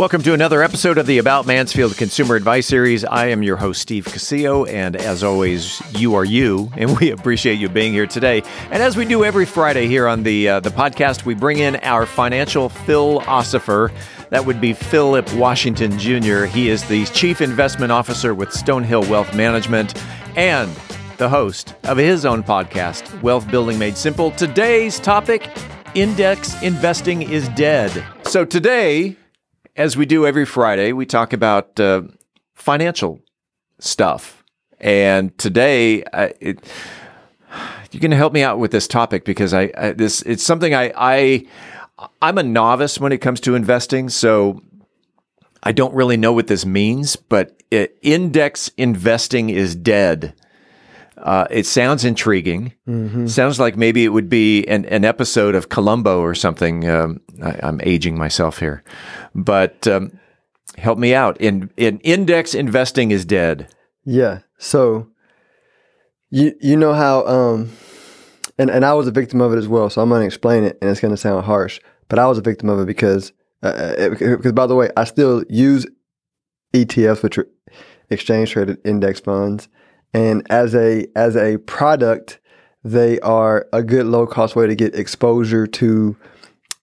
Welcome to another episode of the About Mansfield Consumer Advice Series. I am your host, Steve Casillo, and as always, you are you, and we appreciate you being here today. And as we do every Friday here on the uh, the podcast, we bring in our financial philosopher. That would be Phillip Washington Jr. He is the Chief Investment Officer with Stone Hill Wealth Management and the host of his own podcast, Wealth Building Made Simple. Today's topic index investing is dead. So today, as we do every Friday, we talk about uh, financial stuff. And today, uh, it, you're going to help me out with this topic because I, I this it's something I, I I'm a novice when it comes to investing, so I don't really know what this means. But it, index investing is dead. Uh, it sounds intriguing. Mm-hmm. Sounds like maybe it would be an, an episode of Columbo or something. Um, I, am aging myself here, but um, help me out. In, in index investing is dead. Yeah. So you you know how um, and and I was a victim of it as well. So I'm going to explain it, and it's going to sound harsh, but I was a victim of it because uh, because uh, by the way, I still use ETFs, which are exchange traded index funds and as a as a product, they are a good low cost way to get exposure to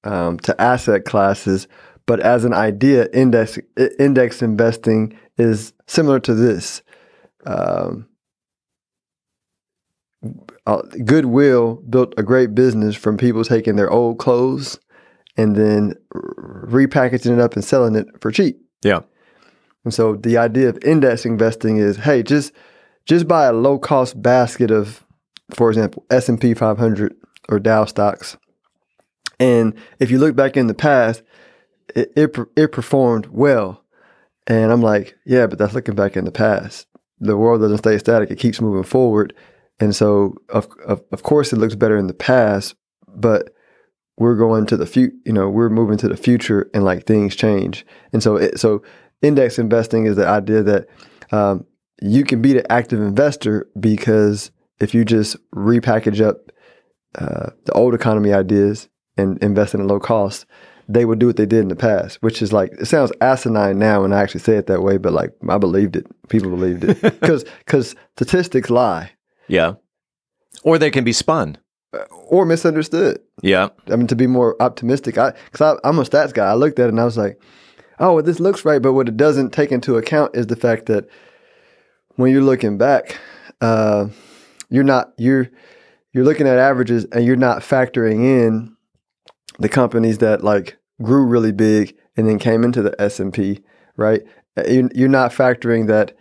um, to asset classes. But as an idea, index index investing is similar to this. Um, uh, Goodwill built a great business from people taking their old clothes and then repackaging it up and selling it for cheap. Yeah. And so the idea of index investing is, hey, just just buy a low cost basket of, for example, S and P 500 or Dow stocks, and if you look back in the past, it, it it performed well. And I'm like, yeah, but that's looking back in the past. The world doesn't stay static; it keeps moving forward. And so, of of, of course, it looks better in the past, but we're going to the future. You know, we're moving to the future, and like things change. And so, it, so index investing is the idea that um, you can be the active investor because if you just repackage up uh, the old economy ideas and invest in low cost, they would do what they did in the past, which is like it sounds asinine now when I actually say it that way, but like I believed it. People believed it because because statistics lie. Yeah, or they can be spun uh, or misunderstood. Yeah, I mean to be more optimistic, I because I'm a stats guy. I looked at it and I was like, oh, well, this looks right, but what it doesn't take into account is the fact that when you're looking back, uh, you're not you're you're looking at averages and you're not factoring in the companies that like grew really big and then came into the S and P, right? Uh, you're not factoring that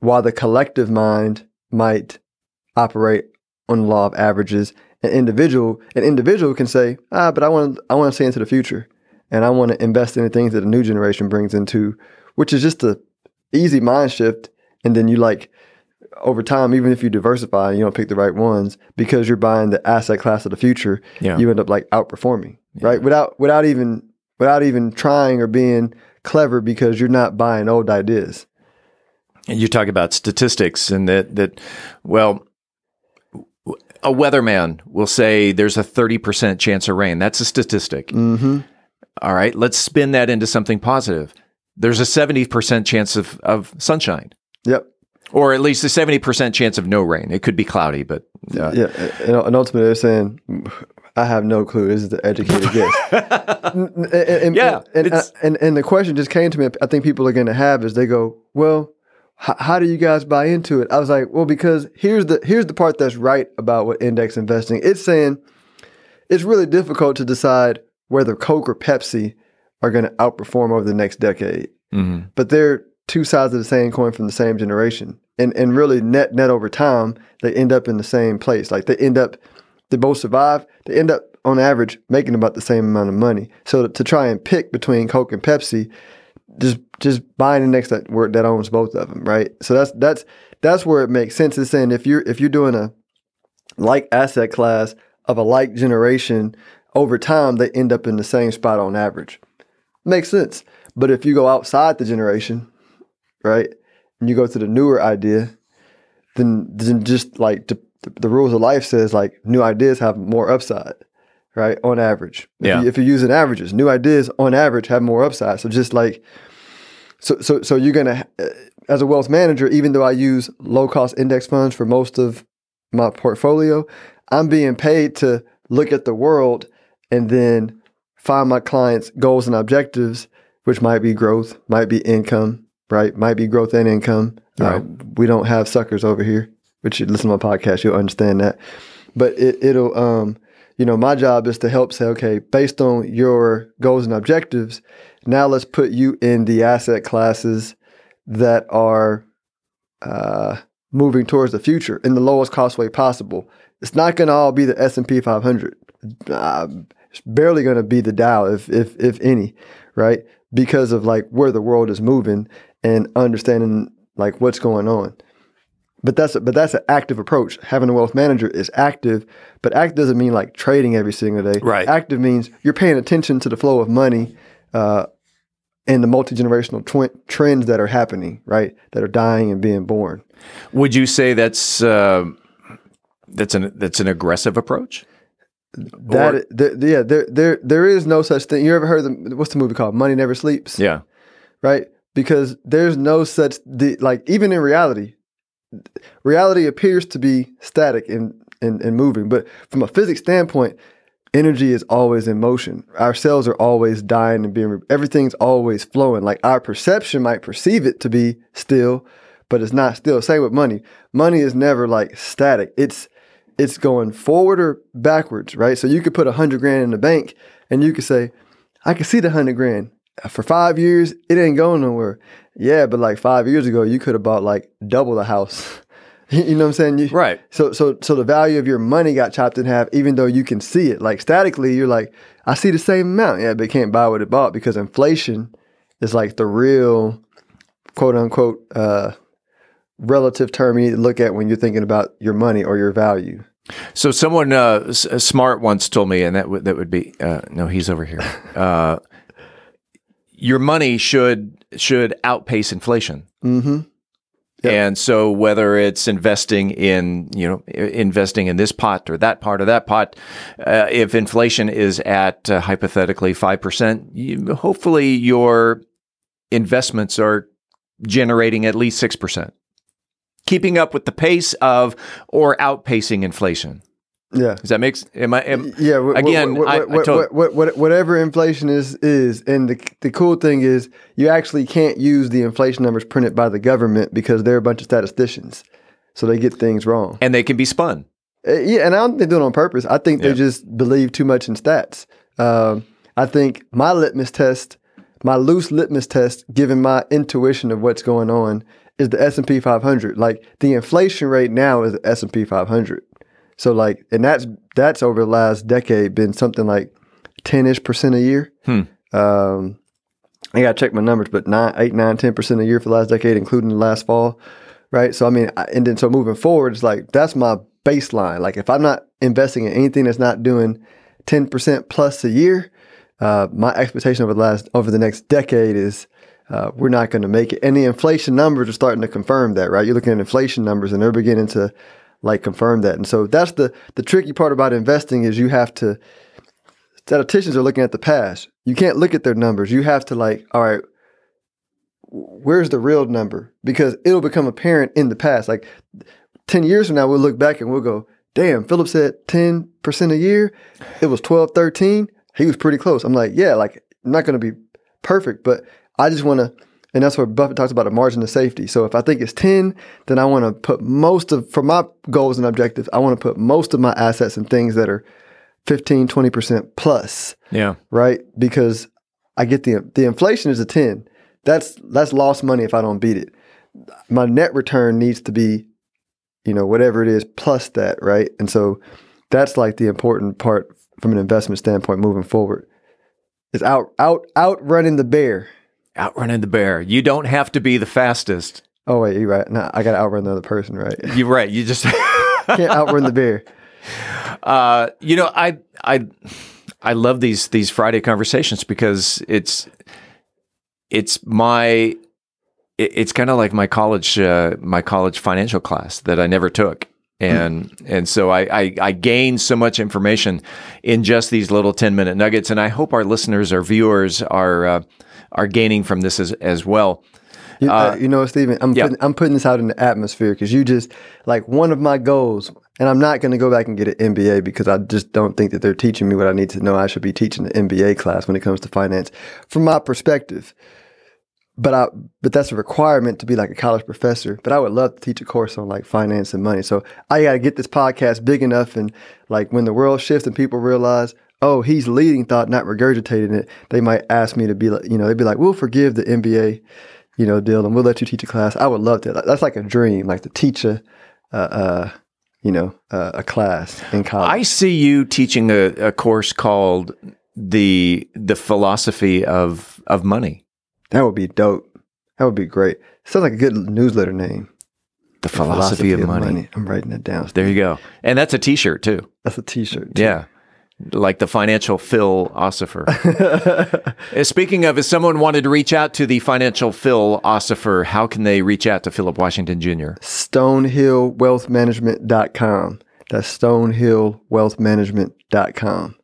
while the collective mind might operate on the law of averages, an individual an individual can say, ah, but I want I want to see into the future, and I want to invest in the things that a new generation brings into, which is just a easy mind shift and then you like over time, even if you diversify and you don't pick the right ones, because you're buying the asset class of the future, yeah. you end up like outperforming, yeah. right? Without without even without even trying or being clever because you're not buying old ideas. And you talk about statistics and that that well a weatherman will say there's a 30% chance of rain. That's a statistic. Mm-hmm. All right, let's spin that into something positive. There's a 70% chance of, of sunshine. Yep. Or at least a 70% chance of no rain. It could be cloudy, but. Uh, yeah. And, and ultimately, they're saying, I have no clue. This is the educated guess. and, and, yeah. And, and, and, the question just came to me, I think people are going to have is they go, well, h- how do you guys buy into it? I was like, well, because here's the here's the part that's right about what index investing. It's saying it's really difficult to decide whether Coke or Pepsi are going to outperform over the next decade. Mm-hmm. But they're two sides of the same coin from the same generation. And and really net net over time, they end up in the same place. Like they end up they both survive, they end up on average making about the same amount of money. So to, to try and pick between Coke and Pepsi, just just buying the next that that owns both of them, right? So that's that's that's where it makes sense. It's saying if you're if you're doing a like asset class of a like generation over time, they end up in the same spot on average. Makes sense. But if you go outside the generation, right? And you go to the newer idea, then then just like the, the rules of life says like new ideas have more upside, right? On average, if, Yeah. you, if you're using averages, new ideas on average have more upside. So just like, so so so you're gonna, uh, as a wealth manager, even though I use low cost index funds for most of my portfolio, I'm being paid to look at the world and then find my clients' goals and objectives, which might be growth, might be income, right? Might be growth and income. Right. Uh, we don't have suckers over here, but you listen to my podcast, you'll understand that. But it, it'll, um, you know, my job is to help say, okay, based on your goals and objectives, now let's put you in the asset classes that are uh, moving towards the future in the lowest cost way possible. It's not going to all be the S and P 500. Uh, it's barely going to be the Dow, if if if any, right? Because of like where the world is moving and understanding like what's going on. But that's a, but that's an active approach. Having a wealth manager is active, but active doesn't mean like trading every single day. Right. Active means you're paying attention to the flow of money uh, and the multi generational tw- trends that are happening, right? That are dying and being born. Would you say that's uh, that's an that's an aggressive approach? That Or- yeah, there there there is no such thing. You ever heard the what's the movie called? Money Never Sleeps. Yeah. right? Because there's no such the like even in reality, reality appears to be static and and, and moving, but from a physics standpoint, energy is always in motion. Our cells are always dying and being everything's always flowing. Like our perception might perceive it to be still, but it's not still. Same with money. Money is never like static. It's it's going forward or backwards, right? So you could put a hundred grand in the bank and you could say, I can see the hundred grand. For five years, it ain't going nowhere. Yeah, but like five years ago, you could have bought like double the house. you know what I'm saying? You, Right. So so so the value of your money got chopped in half, even though you can see it. Like statically, you're like, I see the same amount. Yeah, but can't buy what it bought because inflation is like the real quote unquote uh, relative term you need to look at when you're thinking about your money or your value. So someone uh, s- smart once told me, and that would that would be uh, no, he's over here. Your money should should outpace inflation. Mm-hmm. Yep. And so whether it's investing in, you know, investing in this pot or that part or that pot, uh, if inflation is at uh, hypothetically 5%, you, hopefully your investments are generating at least 6%. Keeping up with the pace of or outpacing inflation. Yeah. Does that make am I am, Yeah. wh- Again, wh- I- wh- I told- wh- wh- whatever inflation is is, and the the cool thing is you actually can't use the inflation numbers printed by the government because they're a bunch of statisticians, so they get things wrong. and they can be spun. Uh, yeah, and I don't think they do it on purpose. I think they Yeah. just believe too much in stats. Um, I think my litmus test, my loose litmus test, given my intuition of what's going on, is the S and P 500. Like the inflation rate now is the S and P 500. So like, and that's that's over the last decade been something like ten ish percent a year. Hmm. Um, I gotta check my numbers, but nine, eight, nine, ten percent a year for the last decade, including the last fall, right? So I mean, I, and then so moving forward, it's like that's my baseline. Like if I'm not investing in anything that's not doing ten percent plus a year, uh, my expectation over the last over the next decade is uh, we're not going to make it. And the inflation numbers are starting to confirm that, right? You're looking at inflation numbers, and they're beginning to like confirm that. And so that's the the tricky part about investing is you have to statisticians are looking at the past. You can't look at their numbers. You have to like, all right, where's the real number? Because it'll become apparent in the past. Like 10 years from now, we'll look back and we'll go, damn, Phillip said 10% a year. It was 12, 13. He was pretty close. I'm like, yeah, like I'm not going to be perfect, but I just want to, and that's where Buffett talks about a margin of safety. So if I think it's 10, then I want to put most of, for my goals and objectives, I want to put most of my assets in things that are 15, 20% plus Yeah. right? Because I get the the inflation is a ten. That's that's lost money if I don't beat it. My net return needs to be, you know, whatever it is plus that, right? And so that's like the important part from an investment standpoint moving forward. Is out out outrunning the bear. Outrunning the bear. You don't have to be the fastest. Oh wait, you're right. No, I got to outrun the other person, right? You're right. You just Can't outrun the bear. Uh, you know, I I I love these these Friday conversations because it's it's my it- it's kind of like my college uh, my college financial class that I never took. And and so I, I I gain so much information in just these little ten minute nuggets, and I hope our listeners, our viewers, are uh, are gaining from this as as well. You, uh, you know, Stephen, I'm yeah. putting, I'm putting this out in the atmosphere because you just like one of my goals, and I'm not going to go back and get an MBA because I just don't think that they're teaching me what I need to know. I should be teaching an MBA class when it comes to finance, from my perspective. But I, but that's a requirement to be like a college professor. But I would love to teach a course on like finance and money. So I got to get this podcast big enough, and like when the world shifts and people realize, oh, he's leading thought, not regurgitating it. They might ask me to be like, you know, they'd be like, we'll forgive the MBA you know, deal, and we'll let you teach a class. I would love that. That's like a dream, like to teach a, uh, uh, you know, uh, a class in college. I see you teaching a, a course called the the philosophy of of money. that would be dope. That would be great. Sounds like a good newsletter name. The philosophy, of, money. I'm writing that down. There you go. And that's a T-shirt too. That's a T-shirt. too. Yeah. Like the financial philosopher. Uh, Speaking of, if someone wanted to reach out to the financial Phil philosopher, how can they reach out to Phillip Washington Jr.? StonehillWealthManagement.com. That's StonehillWealthManagement.com.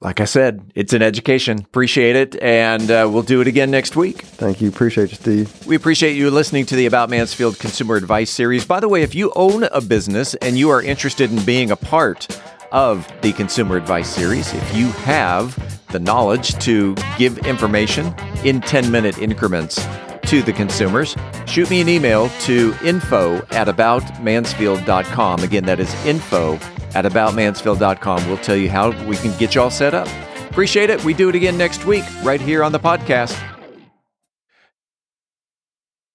Like I said, it's an education. Appreciate it. And uh, we'll do it again next week. Thank you. Appreciate you, Steve. We appreciate you listening to the About Mansfield Consumer Advice Series. By the way, if you own a business and you are interested in being a part of the Consumer Advice Series, if you have the knowledge to give information in 10 minute increments to the consumers, shoot me an email to info at aboutmansfield.com. Again, that is info at aboutmansfield.com. We'll tell you how we can get you all set up. Appreciate it. We do it again next week, right here on the podcast.